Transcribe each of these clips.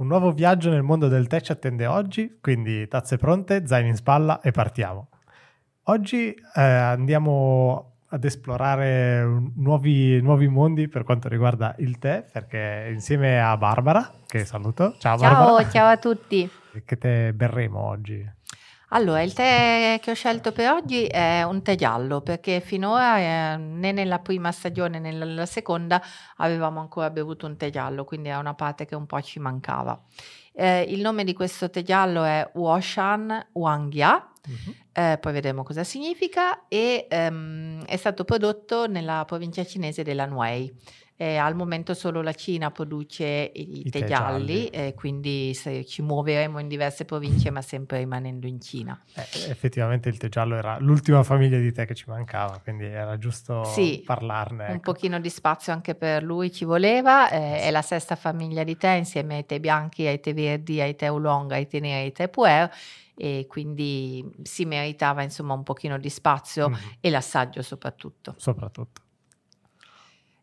Un nuovo viaggio nel mondo del tè ci attende oggi, quindi tazze pronte, zaini in spalla e partiamo. Oggi eh, andiamo ad esplorare nuovi, nuovi, mondi per quanto riguarda il tè, perché insieme a Barbara, che saluto. Ciao, ciao Barbara. Ciao a tutti. Che tè berremo oggi? Allora, il tè che ho scelto per oggi è un tè giallo perché finora eh, né nella prima stagione né nella seconda avevamo ancora bevuto un tè giallo, quindi è una parte che un po' ci mancava. Eh, il nome di questo tè giallo è Washan Wangya, uh-huh. eh, poi vedremo cosa significa, e ehm, è stato prodotto nella provincia cinese della Nuei. Eh, al momento solo la Cina produce i, I tè, gialli, eh, quindi ci muoveremo in diverse province, ma sempre rimanendo in Cina. Eh, effettivamente il tè giallo era l'ultima famiglia di tè che ci mancava, quindi era giusto sì, parlarne. Ecco. Un pochino di spazio anche per lui ci voleva. Eh, è la sesta famiglia di tè insieme ai tè bianchi, ai tè verdi, ai tè oolong, ai tè neri, ai tè puer e quindi si meritava insomma un pochino di spazio mm. e l'assaggio soprattutto. Soprattutto.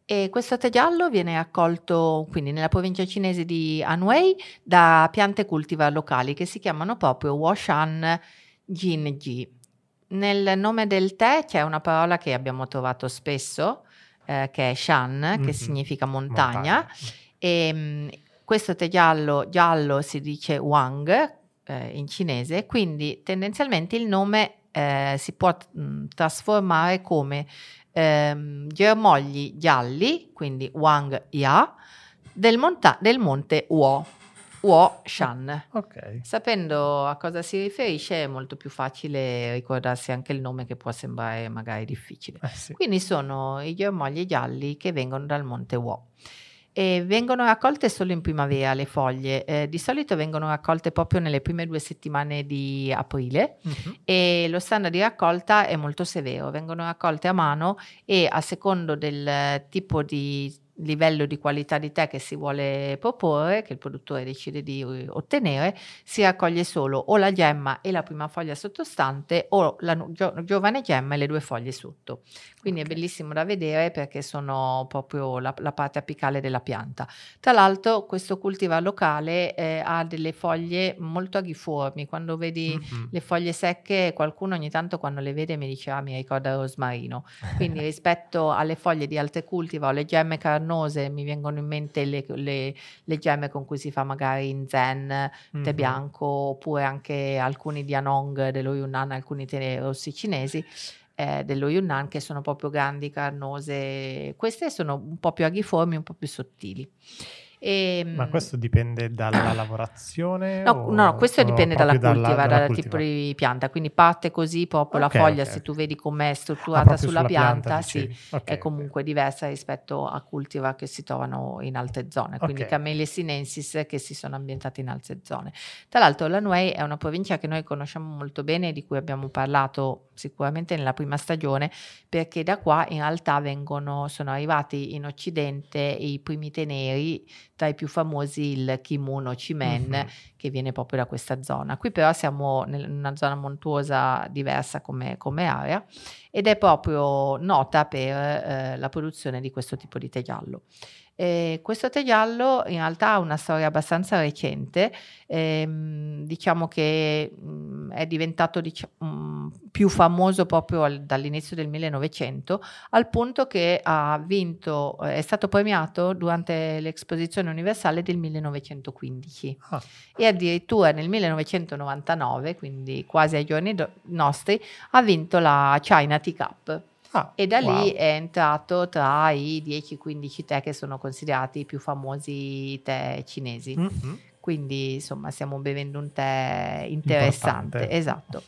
E questo tè giallo viene raccolto quindi nella provincia cinese di Anhui da piante cultivar locali che si chiamano proprio Washan Jinji. Nel nome del tè c'è una parola che abbiamo trovato spesso, eh, che è Shan, mm-hmm. che significa montagna. montagna. E, mh, mm, questo tè giallo, giallo si dice Wang eh, in cinese, quindi tendenzialmente il nome eh, si può mh, mm, trasformare come ehm, germogli gialli, quindi Wang Ya, del, monta- del monte Wo. Wo Shan. Okay. Sapendo a cosa si riferisce è molto più facile ricordarsi anche il nome che può sembrare magari difficile. Eh sì. Quindi sono i germogli gialli che vengono dal monte Wo e vengono raccolte solo in primavera le foglie, eh, di solito vengono raccolte proprio nelle prime due settimane di aprile uh-huh. e lo standard di raccolta è molto severo, vengono raccolte a mano e a secondo del tipo di livello di qualità di tè che si vuole proporre, che il produttore decide di ottenere, si raccoglie solo o la gemma e la prima foglia sottostante o la gio- giovane gemma e le due foglie sotto. Quindi okay. è bellissimo da vedere perché sono proprio la, la, parte apicale della pianta. Tra l'altro questo cultivar locale eh, ha delle foglie molto aghiformi, quando vedi mm-hmm. le foglie secche qualcuno ogni tanto quando le vede mi dice ah mi ricorda il rosmarino, quindi rispetto alle foglie di altre cultivar o le gemme carnose cannose, mi vengono in mente le, le, le gemme con cui si fa magari in zen, mm-hmm. tè bianco, oppure anche alcuni di Anong dello Yunnan, alcuni tè rossi cinesi. Eh, dello Yunnan che sono proprio grandi, carnose, queste sono un po' più aghiformi, un po' più sottili. E, ehm, Ma questo dipende dalla lavorazione? No, no questo dipende dalla cultiva, dal tipo di pianta, quindi parte così proprio okay, la foglia, okay. se tu vedi com'è strutturata ah, sulla, sulla, pianta, pianta sì, okay, è comunque diversa rispetto a cultiva che si trovano in altre zone, quindi Camellia sinensis che si sono ambientate in altre zone. Tra l'altro la Nuei è una provincia che noi conosciamo molto bene, di cui abbiamo parlato sicuramente nella prima stagione, perché da qua in realtà vengono, sono arrivati in Occidente i primi teneri tra i più famosi il Kimono Cimen mm-hmm. che viene proprio da questa zona. Qui però siamo in una zona montuosa diversa come, come area ed è proprio nota per eh, la produzione di questo tipo di tè giallo. Eh, questo tè giallo in realtà ha una storia abbastanza recente, ehm, diciamo che mh, mm, è diventato diciamo, mh, più famoso proprio al, dall'inizio del 1900, al punto che ha vinto, è stato premiato durante l'esposizione universale del 1915 ah. e addirittura nel 1999, quindi quasi ai giorni do- nostri, ha vinto la China Tea Cup. Ah, e da wow. lì è entrato tra i 10-15 tè che sono considerati i più famosi tè cinesi. Mm-hmm. Quindi insomma stiamo bevendo un tè interessante. Importante. Esatto.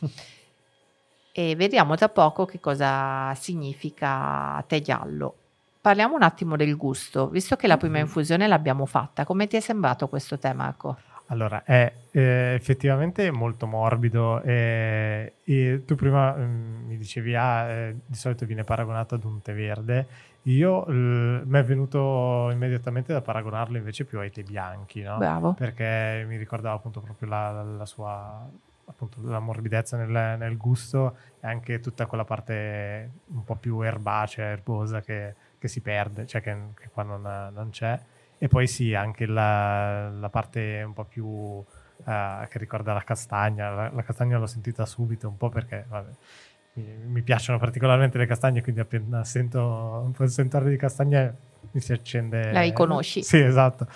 e vediamo tra poco che cosa significa tè giallo. Parliamo un attimo del gusto, visto che la prima mm-hmm. infusione l'abbiamo fatta, come ti è sembrato questo tè Marco? Allora, è eh, effettivamente molto morbido e, e tu prima mm, mi dicevi, ah, eh, di solito viene paragonato ad un tè verde. Io mi è venuto immediatamente da paragonarlo invece più ai tè bianchi, no? Bravo. Perché mi ricordava appunto proprio la, la sua appunto la morbidezza nel, nel, gusto e anche tutta quella parte un po' più erbacea, erbosa che, che si perde, cioè che, che qua non, non c'è e poi sì, anche la, la parte un po' più uh, che ricorda la castagna. La, la, castagna l'ho sentita subito un po' perché vabbè, mi, mi, piacciono particolarmente le castagne, quindi appena sento un po' il sentore di castagne mi si accende. La riconosci? Sì, esatto.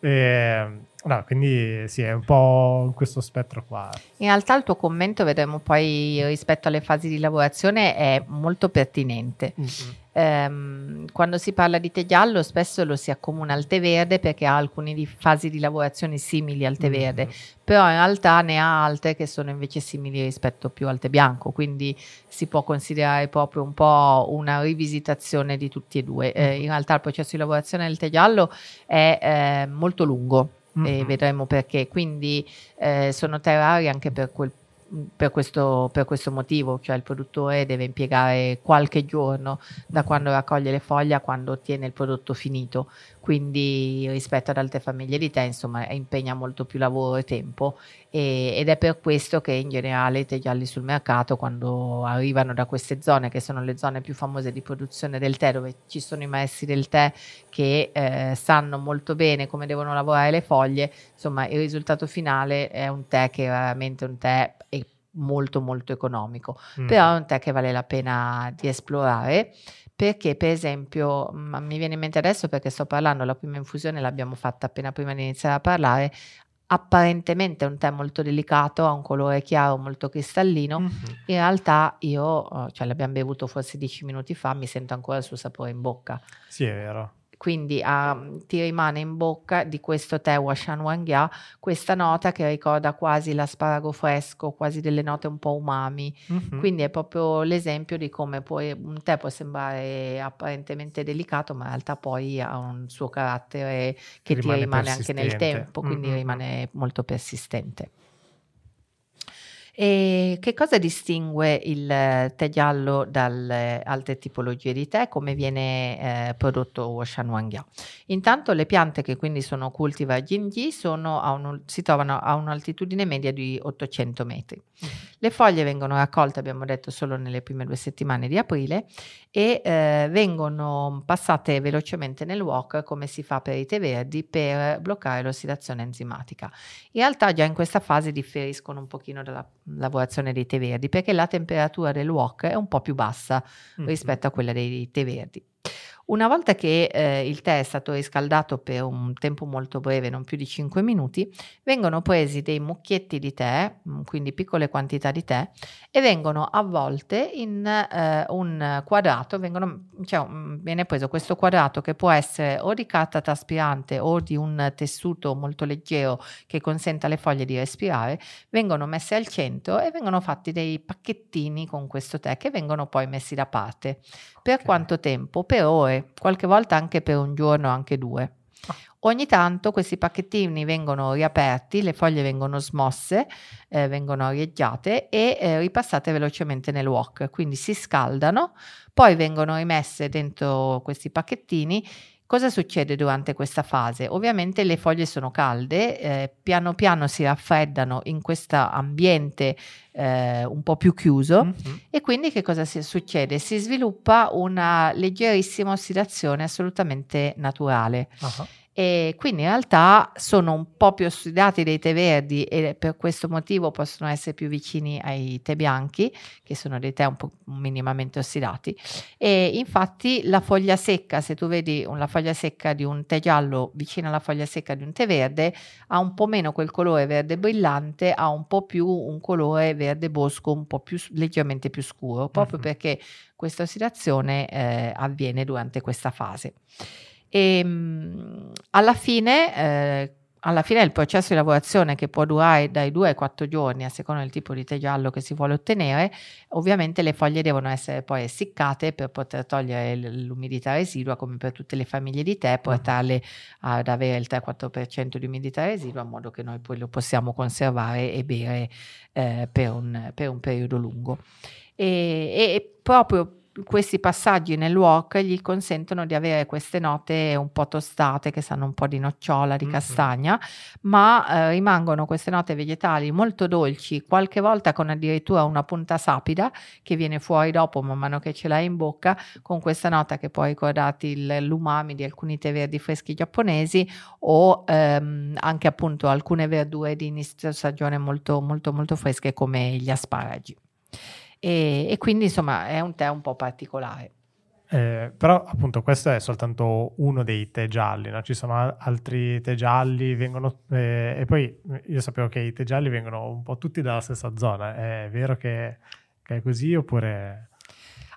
E, no, quindi sì, è un po' questo spettro qua. In realtà il tuo commento, vedremo poi rispetto alle fasi di lavorazione, è molto pertinente. Mm-hmm ehm, quando si parla di tè giallo spesso lo si accomuna al tè verde perché ha alcune di fasi di lavorazione simili al tè mm-hmm. verde, però in realtà ne ha altre che sono invece simili rispetto più al tè bianco, quindi si può considerare proprio un po' una rivisitazione di tutti e due. Eh, mm-hmm. in realtà il processo di lavorazione del tè giallo è eh, molto lungo. Mm-hmm. E vedremo perché, quindi eh, sono tè rari anche per quel per questo, per questo, motivo, cioè il produttore deve impiegare qualche giorno da quando raccoglie le foglie a quando ottiene il prodotto finito, quindi rispetto ad altre famiglie di tè insomma impegna molto più lavoro e tempo e, ed è per questo che in generale i tè gialli sul mercato quando arrivano da queste zone che sono le zone più famose di produzione del tè dove ci sono i maestri del tè che eh, sanno molto bene come devono lavorare le foglie, insomma il risultato finale è un tè che è veramente un tè molto molto economico, mm. però è un tè che vale la pena di esplorare perché per esempio mi viene in mente adesso perché sto parlando, la prima infusione l'abbiamo fatta appena prima di iniziare a parlare, apparentemente è un tè molto delicato, ha un colore chiaro, molto cristallino, mm-hmm. in realtà io, cioè l'abbiamo bevuto forse dieci minuti fa, mi sento ancora il suo sapore in bocca. Sì, è vero quindi uh, ti rimane in bocca di questo tè Washan Wangya questa nota che ricorda quasi l'asparago fresco, quasi delle note un po' umami. Mm-hmm. Quindi è proprio l'esempio di come poi un tè può sembrare apparentemente delicato, ma in realtà poi ha un suo carattere che rimane ti rimane anche nel tempo, quindi mm-hmm. rimane molto persistente. E che cosa distingue il tè giallo dalle altre tipologie di tè? Come viene eh, prodotto Washan Wangya? Intanto le piante che quindi sono cultiva Jinji sono un, si trovano a un'altitudine media di 800 metri. Mm. Le foglie vengono raccolte, abbiamo detto, solo nelle prime due settimane di aprile e eh, vengono passate velocemente nel wok come si fa per i tè verdi per bloccare l'ossidazione enzimatica. In realtà già in questa fase differiscono un pochino dalla lavorazione dei tè verdi perché la temperatura del wok è un po' più bassa mm-hmm. rispetto a quella dei tè verdi. Una volta che eh, il tè è stato riscaldato per un tempo molto breve, non più di 5 minuti, vengono presi dei mucchietti di tè, mm, quindi piccole quantità di tè, e vengono avvolte in eh, un quadrato, vengono, cioè, mm, viene preso questo quadrato che può essere o di carta traspirante o di un tessuto molto leggero che consenta alle foglie di respirare, vengono messe al centro e vengono fatti dei pacchettini con questo tè che vengono poi messi da parte. Per okay. quanto tempo? Per ore, qualche volta anche per un giorno, anche due. Ah. Ogni tanto questi pacchettini vengono riaperti, le foglie vengono smosse, eh, vengono arieggiate e eh, ripassate velocemente nel wok, quindi si scaldano, poi vengono rimesse dentro questi pacchettini Cosa succede durante questa fase? Ovviamente le foglie sono calde, eh, piano piano si raffreddano in questo ambiente eh, un po' più chiuso mm-hmm. e quindi che cosa si, succede? Si sviluppa una leggerissima ossidazione assolutamente naturale. Uh-huh e quindi in realtà sono un po' più ossidati dei tè verdi e per questo motivo possono essere più vicini ai tè bianchi, che sono dei tè un po' minimamente ossidati. E infatti la foglia secca, se tu vedi la foglia secca di un tè giallo vicino alla foglia secca di un tè verde, ha un po' meno quel colore verde brillante, ha un po' più un colore verde bosco, un po' più leggermente più scuro, proprio uh-huh. perché questa ossidazione eh, avviene durante questa fase. E ehm, alla fine, eh, alla fine il processo di lavorazione che può durare dai 2 ai 4 giorni a seconda del tipo di tè giallo che si vuole ottenere, ovviamente le foglie devono essere poi essiccate per poter togliere l'umidità residua come per tutte le famiglie di tè, portarle ad avere il 3-4% di umidità residua in modo che noi poi lo possiamo conservare e bere eh, per, un, per, un, periodo lungo. E, e proprio questi passaggi nel wok gli consentono di avere queste note un po' tostate che sanno un po' di nocciola, di mm-hmm. castagna, ma eh, rimangono queste note vegetali molto dolci, qualche volta con addirittura una punta sapida che viene fuori dopo man mano che ce l'hai in bocca, con questa nota che può ricordarti l'umami di alcuni tè verdi freschi giapponesi o ehm, anche appunto alcune verdure di inizio stagione molto molto molto fresche come gli asparagi. E, e quindi insomma è un tè un po' particolare. Eh, però appunto questo è soltanto uno dei tè gialli, no? ci sono altri tè gialli, vengono, eh, e poi io sapevo che i tè gialli vengono un po' tutti dalla stessa zona, è vero che, che è così oppure...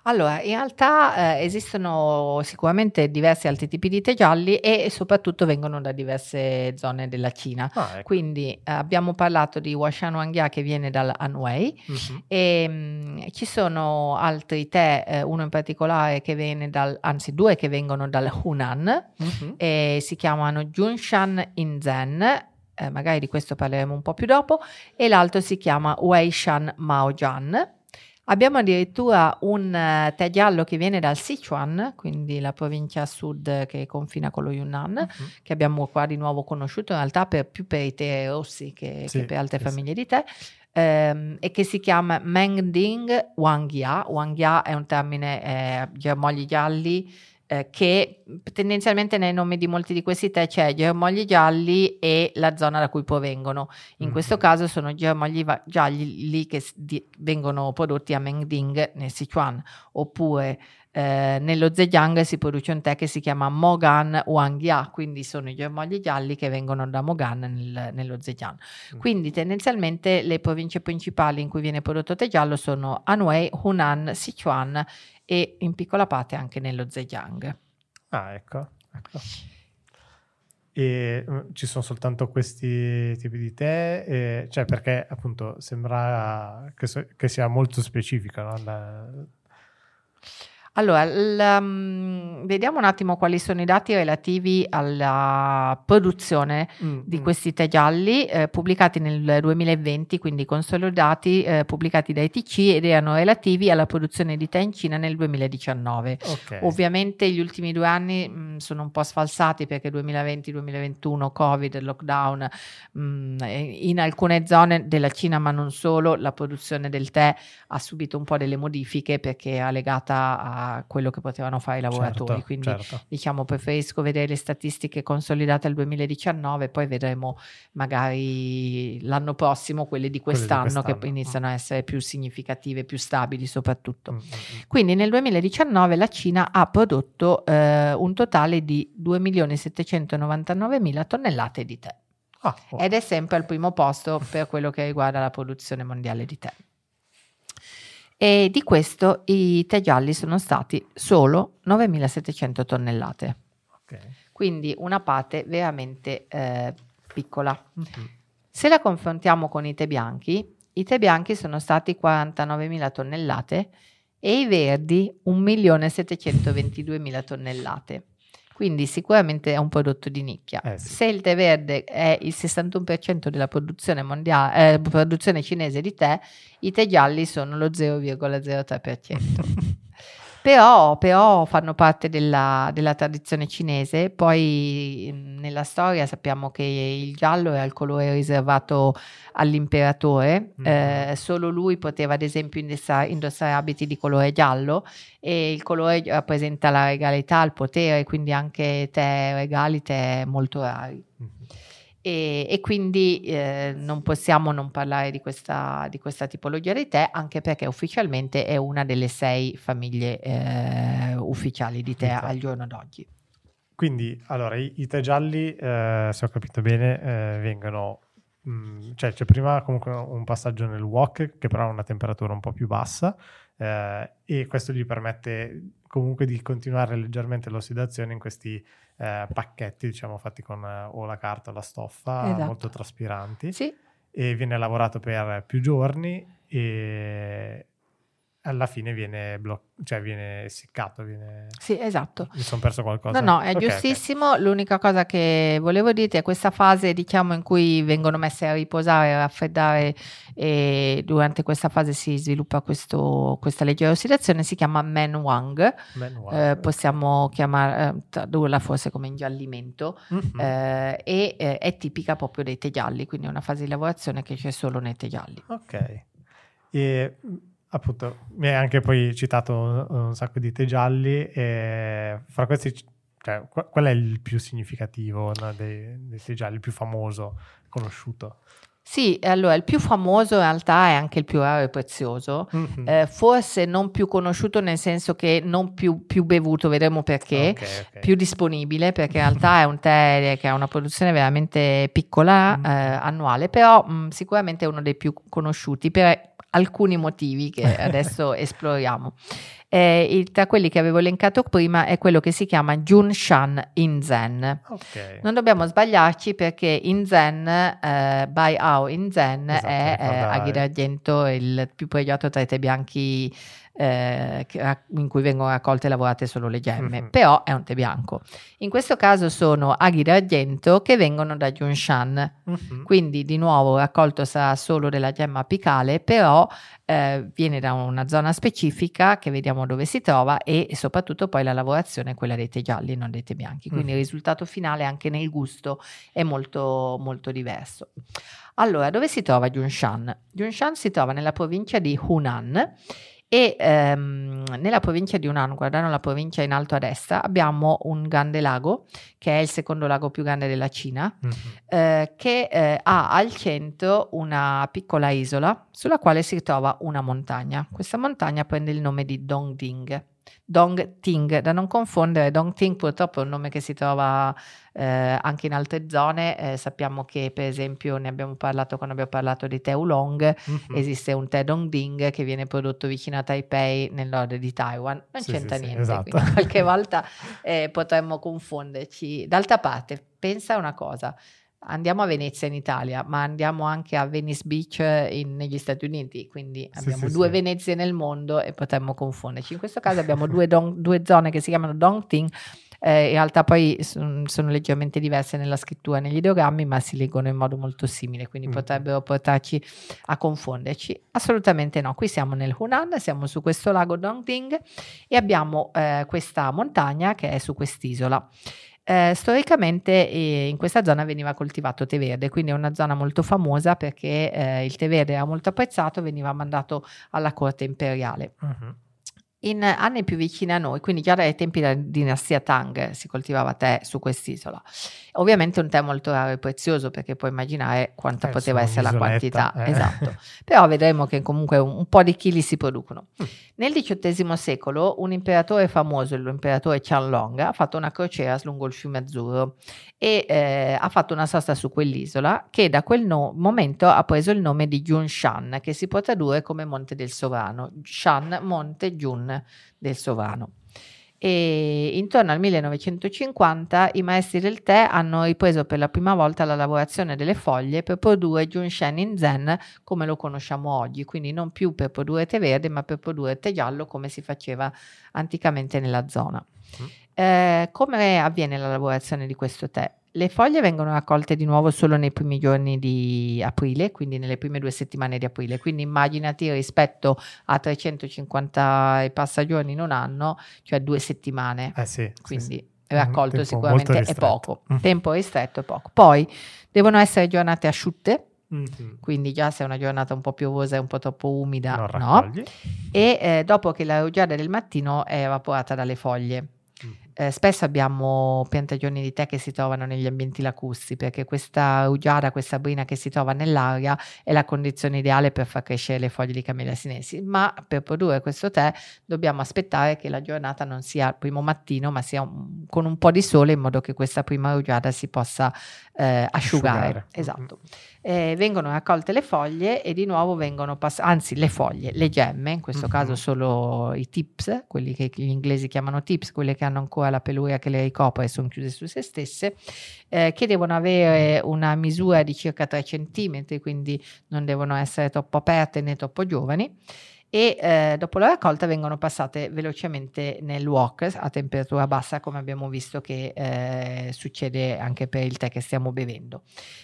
Allora, in realtà eh, esistono sicuramente diversi altri tipi di tè gialli e soprattutto vengono da diverse zone della Cina. Ah, ecco. Quindi eh, abbiamo parlato di Washan Wangjia che viene dal Anhui uh-huh. e mh, mm, ci sono altri tè, eh, uno in particolare che viene dal, anzi due che vengono dal Hunan uh-huh. e si chiamano Junshan Inzen eh, magari di questo parleremo un po' più dopo, e l'altro si chiama Weishan Maojian Abbiamo addirittura un uh, tè giallo che viene dal Sichuan, quindi la provincia a sud che confina con lo Yunnan, uh-huh. che abbiamo qua di nuovo conosciuto in realtà per, più per i tè rossi che, sì, che per altre sì, famiglie di tè, ehm, e che si chiama Mengding Wangjia. Wangjia è un termine eh, germogli gialli eh, che tendenzialmente nei nomi di molti di questi tè c'è germogli gialli e la zona da cui provengono. In mm-hmm. questo caso sono germogli va- gialli che di- vengono prodotti a Mengding nel Sichuan, oppure eh, nello Zhejiang si produce un tè che si chiama Mogan Wangjia, quindi sono i germogli gialli che vengono da Mogan nel, nello Zhejiang. Mm. Quindi tendenzialmente le province principali in cui viene prodotto tè giallo sono Anhui, Hunan, Sichuan e in piccola parte anche nello Zhejiang. Ah, ecco. ecco. E uh, ci sono soltanto questi tipi di tè, e, cioè perché appunto sembra che, so, che sia molto specifica, no? La, allora, l, um, vediamo un attimo quali sono i dati relativi alla produzione mm, di mm. questi tè gialli eh, pubblicati nel 2020, quindi consolidati, eh, pubblicati da ITC ed erano relativi alla produzione di tè in Cina nel 2019. Okay. Ovviamente gli ultimi due anni mh, mm, sono un po' sfalsati perché 2020-2021, Covid, lockdown, mh, mm, in alcune zone della Cina, ma non solo, la produzione del tè ha subito un po' delle modifiche perché è legata a quello che potevano fare i lavoratori. Certo, Quindi certo. diciamo preferisco vedere le statistiche consolidate al 2019, poi vedremo magari l'anno prossimo quelle di quest'anno, quelle di quest'anno. che iniziano a essere più significative, più stabili soprattutto. Mm-hmm. Quindi nel 2019 la Cina ha prodotto eh, un totale di 2.799.000 tonnellate di tè. Ah, oh. Ed è sempre al primo posto per quello che riguarda la produzione mondiale di tè e di questo i tè gialli sono stati solo 9.700 tonnellate. Okay. Quindi una parte veramente eh, piccola. Mm-hmm. Se la confrontiamo con i tè bianchi, i tè bianchi sono stati 49.000 tonnellate e i verdi 1.722.000 tonnellate. Quindi sicuramente è un prodotto di nicchia. Eh sì. Se il tè verde è il 61% della produzione, mondiale, eh, produzione cinese di tè, i tè gialli sono lo 0,03%. Però, però, fanno parte della, della, tradizione cinese. Poi nella storia sappiamo che il giallo è il colore riservato all'imperatore, mm. eh, solo lui poteva ad esempio indossare, indossare, abiti di colore giallo e il colore rappresenta la regalità, il potere, quindi anche tè regali, tè molto rari. Mm e, e quindi eh, non possiamo non parlare di questa, di questa, tipologia di tè anche perché ufficialmente è una delle sei famiglie eh, ufficiali di tè al giorno d'oggi. Quindi allora i, i tè gialli, eh, se ho capito bene, eh, vengono mm, cioè c'è prima comunque un passaggio nel wok che però ha una temperatura un po' più bassa eh, e questo gli permette comunque di continuare leggermente l'ossidazione in questi eh, pacchetti, diciamo, fatti con eh, o la carta o la stoffa, esatto. molto traspiranti. Sì. E viene lavorato per più giorni e alla fine viene, blo- cioè viene essiccato. Viene... Sì, esatto. Mi sono perso qualcosa. No, no, è okay, giustissimo. Okay. L'unica cosa che volevo dirti è questa fase, diciamo, in cui vengono messe a riposare, a raffreddare e durante questa fase si sviluppa questo, questa leggera ossidazione, si chiama Men Wang. Men Wang. Eh, possiamo chiamare, eh, tradurla forse come ingiallimento mm-hmm. eh, e eh, è tipica proprio dei tè gialli, quindi è una fase di lavorazione che c'è solo nei tè gialli. Ok. E appunto, mi hai anche poi citato un, un sacco di tè gialli e fra questi, cioè, qual è il più significativo no, dei, dei tè gialli, il più famoso, conosciuto? Sì, allora il più famoso in realtà è anche il più raro e prezioso, mm-hmm. eh, forse non più conosciuto nel senso che non più, più bevuto, vedremo perché, okay, okay. più disponibile perché in realtà è un tè che ha una produzione veramente piccola mm-hmm. eh, annuale, però mh, sicuramente è uno dei più conosciuti per alcuni motivi che adesso esploriamo. Eh, tra quelli che avevo elencato prima è quello che si chiama Junshan in Zen. Okay. Non dobbiamo sbagliarci perché in Zen, eh, Bai Ao in Zen esatto, è eh, Aghi d'Argento, il più pregiato tra i tè bianchi eh, in cui vengono raccolte e lavorate solo le gemme, mm-hmm. però è un tè bianco. In questo caso sono aghi d'argento che vengono da Junshan, mm-hmm. quindi di nuovo raccolto sarà solo della gemma apicale, però eh, viene da una zona specifica che vediamo dove si trova e soprattutto poi la lavorazione è quella dei tè gialli, non dei tè bianchi, quindi mm-hmm. il risultato finale anche nel gusto è molto, molto diverso. Allora, dove si trova Junshan? Junshan si trova nella provincia di Hunan e ehm, nella provincia di Hunan, guardando la provincia in alto a destra, abbiamo un grande lago, che è il secondo lago più grande della Cina, mm-hmm. eh, che eh, ha al centro una piccola isola sulla quale si trova una montagna. Questa montagna prende il nome di Dongding. Dong Ting, da non confondere, Dong Ting purtroppo è un nome che si trova eh, anche in altre zone, eh, sappiamo che per esempio ne abbiamo parlato quando abbiamo parlato di tè oolong, mm-hmm. esiste un tè Dong Ding che viene prodotto vicino a Taipei nel nord di Taiwan, non sì, c'entra sì, niente, sì, esatto. qualche volta eh, potremmo confonderci. D'altra parte, pensa una cosa, andiamo a Venezia in Italia, ma andiamo anche a Venice Beach in, negli Stati Uniti, quindi abbiamo sì, due sì. Venezie nel mondo e potremmo confonderci. In questo caso abbiamo due, don, due zone che si chiamano Dongting, eh, in realtà poi sono, sono leggermente diverse nella scrittura negli ideogrammi, ma si leggono in modo molto simile, quindi mm. potrebbero portarci a confonderci. Assolutamente no, qui siamo nel Hunan, siamo su questo lago Dongting e abbiamo eh, questa montagna che è su quest'isola. Eh, storicamente eh, in questa zona veniva coltivato tè verde, quindi è una zona molto famosa perché eh, il tè verde era molto apprezzato, veniva mandato alla corte imperiale. Uh-huh in anni più vicini a noi, quindi già dai tempi della dinastia Tang si coltivava tè su quest'isola. Ovviamente un tè molto raro e prezioso perché puoi immaginare quanta eh, poteva essere la quantità, eh. esatto. Però vedremo che comunque un, un po' di chili si producono. Mm. Nel XVIII secolo un imperatore famoso, l'imperatore Qianlong, ha fatto una crociera lungo il fiume Azzurro e eh, ha fatto una sosta su quell'isola che da quel no- momento ha preso il nome di Junshan, che si può tradurre come Monte del Sovrano. Shan, Monte, Del sovrano. E intorno al 1950 i maestri del tè hanno ripreso per la prima volta la lavorazione delle foglie per produrre Junshen in Zen come lo conosciamo oggi, quindi non più per produrre tè verde ma per produrre tè giallo come si faceva anticamente nella zona. Mm. Eh, come avviene la lavorazione di questo tè? Le foglie vengono raccolte di nuovo solo nei primi giorni di aprile, quindi nelle prime due settimane di aprile. Quindi immaginati rispetto a 350 e passa giorni in un anno, cioè due settimane. Eh sì, quindi sì, sì. raccolto sicuramente è poco. Mm. Tempo ristretto è poco. Poi devono essere giornate asciutte, Mm-hmm. Quindi già se è una giornata un po' piovosa e un po' troppo umida, no. E eh, dopo che la rugiada del mattino è evaporata dalle foglie. Eh, spesso abbiamo piantagioni di tè che si trovano negli ambienti lacussi perché questa rugiada, questa brina che si trova nell'aria è la condizione ideale per far crescere le foglie di camellia sinensis, ma per produrre questo tè dobbiamo aspettare che la giornata non sia il primo mattino ma sia un, con un po' di sole in modo che questa prima rugiada si possa eh, asciugare. asciugare. Esatto. Mm-hmm eh, vengono raccolte le foglie e di nuovo vengono passate, anzi le foglie, le gemme, in questo uh-huh. caso solo i tips, quelli che gli inglesi chiamano tips, quelle che hanno ancora la peluria che le ricopre e sono chiuse su se stesse, eh, che devono avere una misura di circa 3 cm, quindi non devono essere troppo aperte né troppo giovani e eh, dopo la raccolta vengono passate velocemente nel wok a temperatura bassa come abbiamo visto che eh, succede anche per il tè che stiamo bevendo.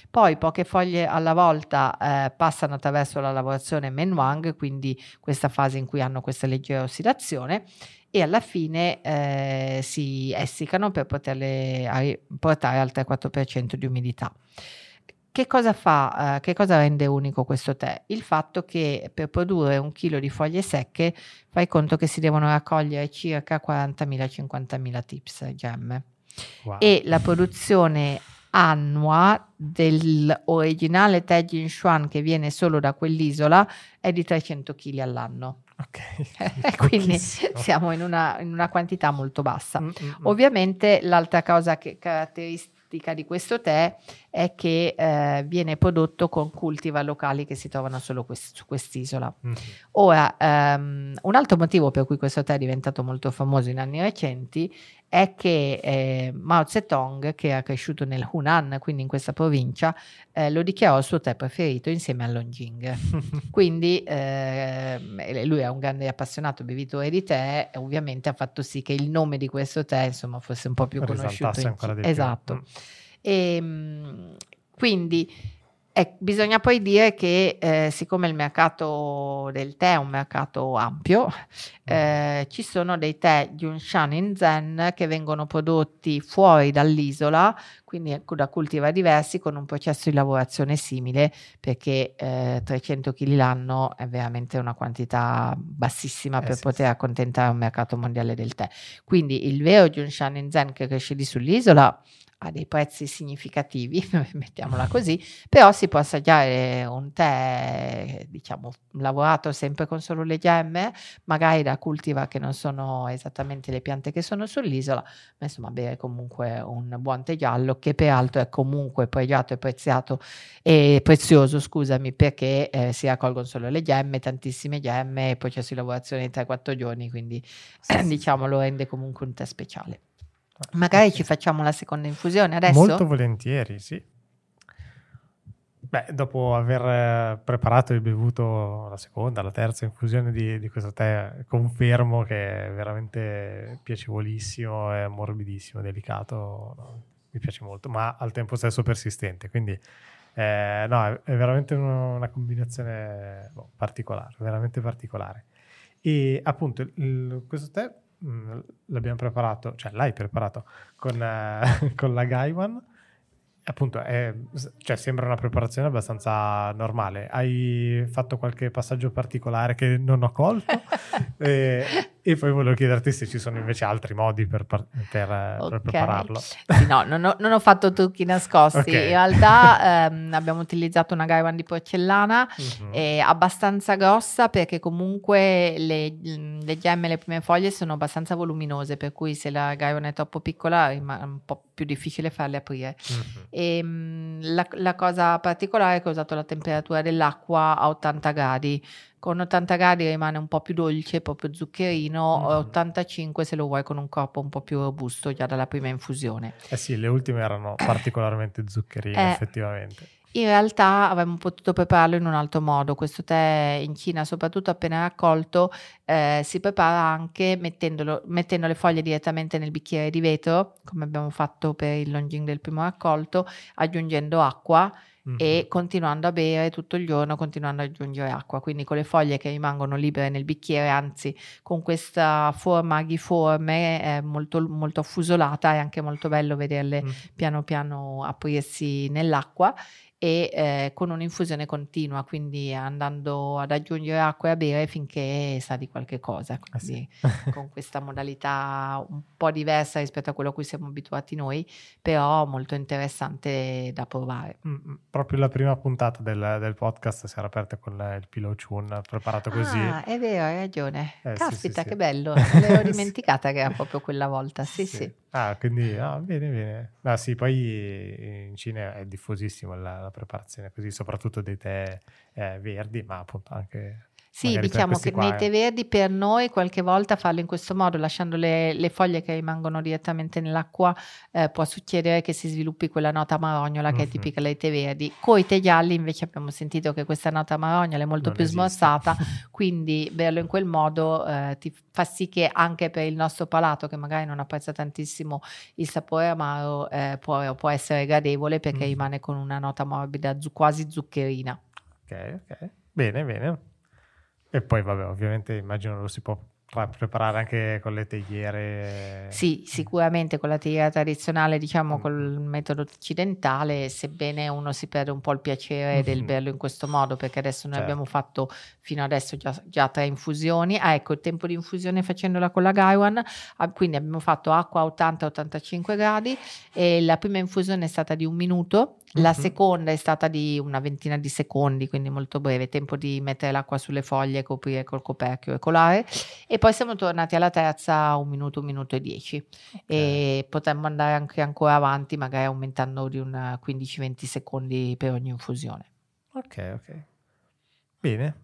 Poi poche foglie alla volta eh, passano attraverso la lavorazione Menwang, quindi questa fase in cui hanno questa leggera ossidazione e alla fine eh, si essiccano per poterle portare al 3-4% di umidità. Che cosa fa, eh, che cosa rende unico questo tè? Il fatto che per produrre un chilo di foglie secche fai conto che si devono raccogliere circa 40.000-50.000 tips gemme. Wow. E la produzione annua dell'originale tè Jinshuan che viene solo da quell'isola è di 300 kg all'anno. Ok. Quindi siamo in una, in una, quantità molto bassa. Mm-hmm. Ovviamente l'altra cosa che caratteristica caratteristica di questo tè è che eh, viene prodotto con cultivar locali che si trovano solo quest- su quest'isola. Mm-hmm. Ora, um, un altro motivo per cui questo tè è diventato molto famoso in anni recenti è che eh, Mao Zedong, che era cresciuto nel Hunan, quindi in questa provincia, eh, lo dichiarò il suo tè preferito insieme all'Ongjing. quindi eh, lui è un grande appassionato bevitore di tè e ovviamente ha fatto sì che il nome di questo tè insomma, fosse un po' più conosciuto. In chi- esatto. Mm. E, ehm, quindi eh, bisogna poi dire che eh, siccome il mercato del tè è un mercato ampio, mm. eh, ci sono dei tè Junshan in Zen che vengono prodotti fuori dall'isola, quindi ecco, da cultivar diversi con un processo di lavorazione simile, perché 300 eh, kg l'anno è veramente una quantità bassissima per eh, sì, poter sì. accontentare un mercato mondiale del tè. Quindi il vero Junshan in Zen che cresce lì sull'isola a dei prezzi significativi, mettiamola così, però si può assaggiare un tè, diciamo, lavorato sempre con solo le gemme, magari da cultiva che non sono esattamente le piante che sono sull'isola, ma insomma bere comunque un buon tè giallo che peraltro è comunque pregiato e preziato e prezioso, scusami, perché eh, si raccolgono solo le gemme, tantissime gemme, c'è su lavorazione in 3-4 giorni, quindi sì, diciamo lo rende comunque un tè speciale. Magari ci facciamo la seconda infusione adesso? Molto volentieri, sì. Beh, dopo aver eh, preparato e bevuto la seconda, la terza infusione di, di questo tè, confermo che è veramente piacevolissimo, è morbidissimo, delicato, no? mi piace molto, ma al tempo stesso persistente. Quindi, eh, no, è, è, veramente una, una combinazione boh, particolare, veramente particolare. E appunto, il, questo tè Mm, l'abbiamo preparato, cioè l'hai preparato con, uh, con la Gaiwan. Appunto, è, cioè, sembra una preparazione abbastanza normale. Hai fatto qualche passaggio particolare che non ho colto? e, e poi volevo chiederti se ci sono invece altri modi per, per, per, okay. per prepararlo. Sì, no, non ho, non ho, fatto trucchi nascosti. Okay. In realtà ehm, abbiamo utilizzato una Gaiwan di porcellana uh-huh. eh, abbastanza grossa perché comunque le, le, gemme, le prime foglie sono abbastanza voluminose, per cui se la Gaiwan è troppo piccola è un po' più difficile farle aprire. Uh-huh. E, mh, la, la cosa particolare è che ho usato la temperatura dell'acqua a 80 gradi con 80 gradi rimane un po' più dolce, proprio zuccherino, mm-hmm. 85 se lo vuoi con un corpo un po' più robusto già dalla prima infusione. Eh sì, le ultime erano particolarmente zuccherine eh, effettivamente. In realtà avremmo potuto prepararlo in un altro modo. Questo tè in Cina, soprattutto appena raccolto, eh, si prepara anche mettendo le foglie direttamente nel bicchiere di vetro, come abbiamo fatto per il Longing del primo raccolto, aggiungendo acqua e continuando a bere tutto il giorno, continuando ad aggiungere acqua, quindi con le foglie che rimangono libere nel bicchiere, anzi con questa forma aghiforme eh, molto, molto affusolata, è anche molto bello vederle mm. piano piano aprirsi nell'acqua e eh, con un'infusione continua, quindi andando ad aggiungere acqua e a bere finché sa di qualche cosa, ah, sì. con questa modalità un po' diversa rispetto a quello a cui siamo abituati noi, però molto interessante da provare. Mm, proprio la prima puntata del, del, podcast si era aperta con il Pillow Chun, preparato così. Ah, è vero, hai ragione. Eh, Caspita, sì, sì, che bello, l'avevo dimenticata che era proprio quella volta, sì sì. Ah, quindi, ah, bene, bene. Ah, sì, poi in Cina è diffusissimo la, la preparazione così, soprattutto dei tè eh, verdi, ma appunto anche Sì, diciamo che nei tè verdi per noi qualche volta farlo in questo modo, lasciando le, le foglie che rimangono direttamente nell'acqua, eh, può succedere che si sviluppi quella nota marognola che è tipica dei tè verdi. Con i tè gialli invece abbiamo sentito che questa nota marognola è molto non più esiste. smorzata, quindi berlo in quel modo eh, ti fa sì che anche per il nostro palato, che magari non apprezza tantissimo il sapore amaro, eh, può, può, essere gradevole perché mm. rimane con una nota morbida, zu- quasi zuccherina. Ok, ok. Bene, bene. E poi, vabbè, ovviamente immagino lo si può preparare anche con le teiere. Sì, sicuramente con la teiera tradizionale, diciamo mm. col metodo occidentale, sebbene uno si perde un po' il piacere mm-hmm. del berlo in questo modo, perché adesso noi certo. abbiamo fatto fino adesso già, già, tre infusioni. Ah, ecco, il tempo di infusione facendola con la Gaiwan, ah, quindi abbiamo fatto acqua a 80-85 gradi e la prima infusione è stata di un minuto la seconda è stata di una ventina di secondi, quindi molto breve, tempo di mettere l'acqua sulle foglie, coprire col coperchio e colare. E poi siamo tornati alla terza un minuto, un minuto e dieci. Okay. E potremmo andare anche ancora avanti, magari aumentando di un 15-20 secondi per ogni infusione. Ok, ok. Bene.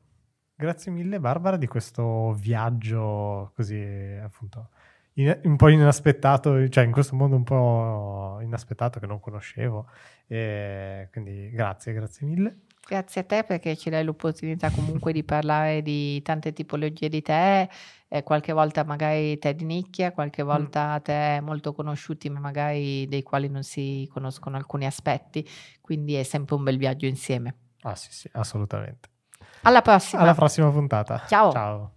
Grazie mille Barbara di questo viaggio così appunto in, un po' inaspettato, cioè in questo mondo un po' inaspettato che non conoscevo. E quindi grazie, grazie mille. Grazie a te perché ci dai l'opportunità comunque di parlare di tante tipologie di tè, eh, qualche volta magari tè di nicchia, qualche mm. volta mm. tè molto conosciuti ma magari dei quali non si conoscono alcuni aspetti, quindi è sempre un bel viaggio insieme. Ah sì sì, assolutamente. Alla prossima. Alla prossima puntata. Ciao. Ciao.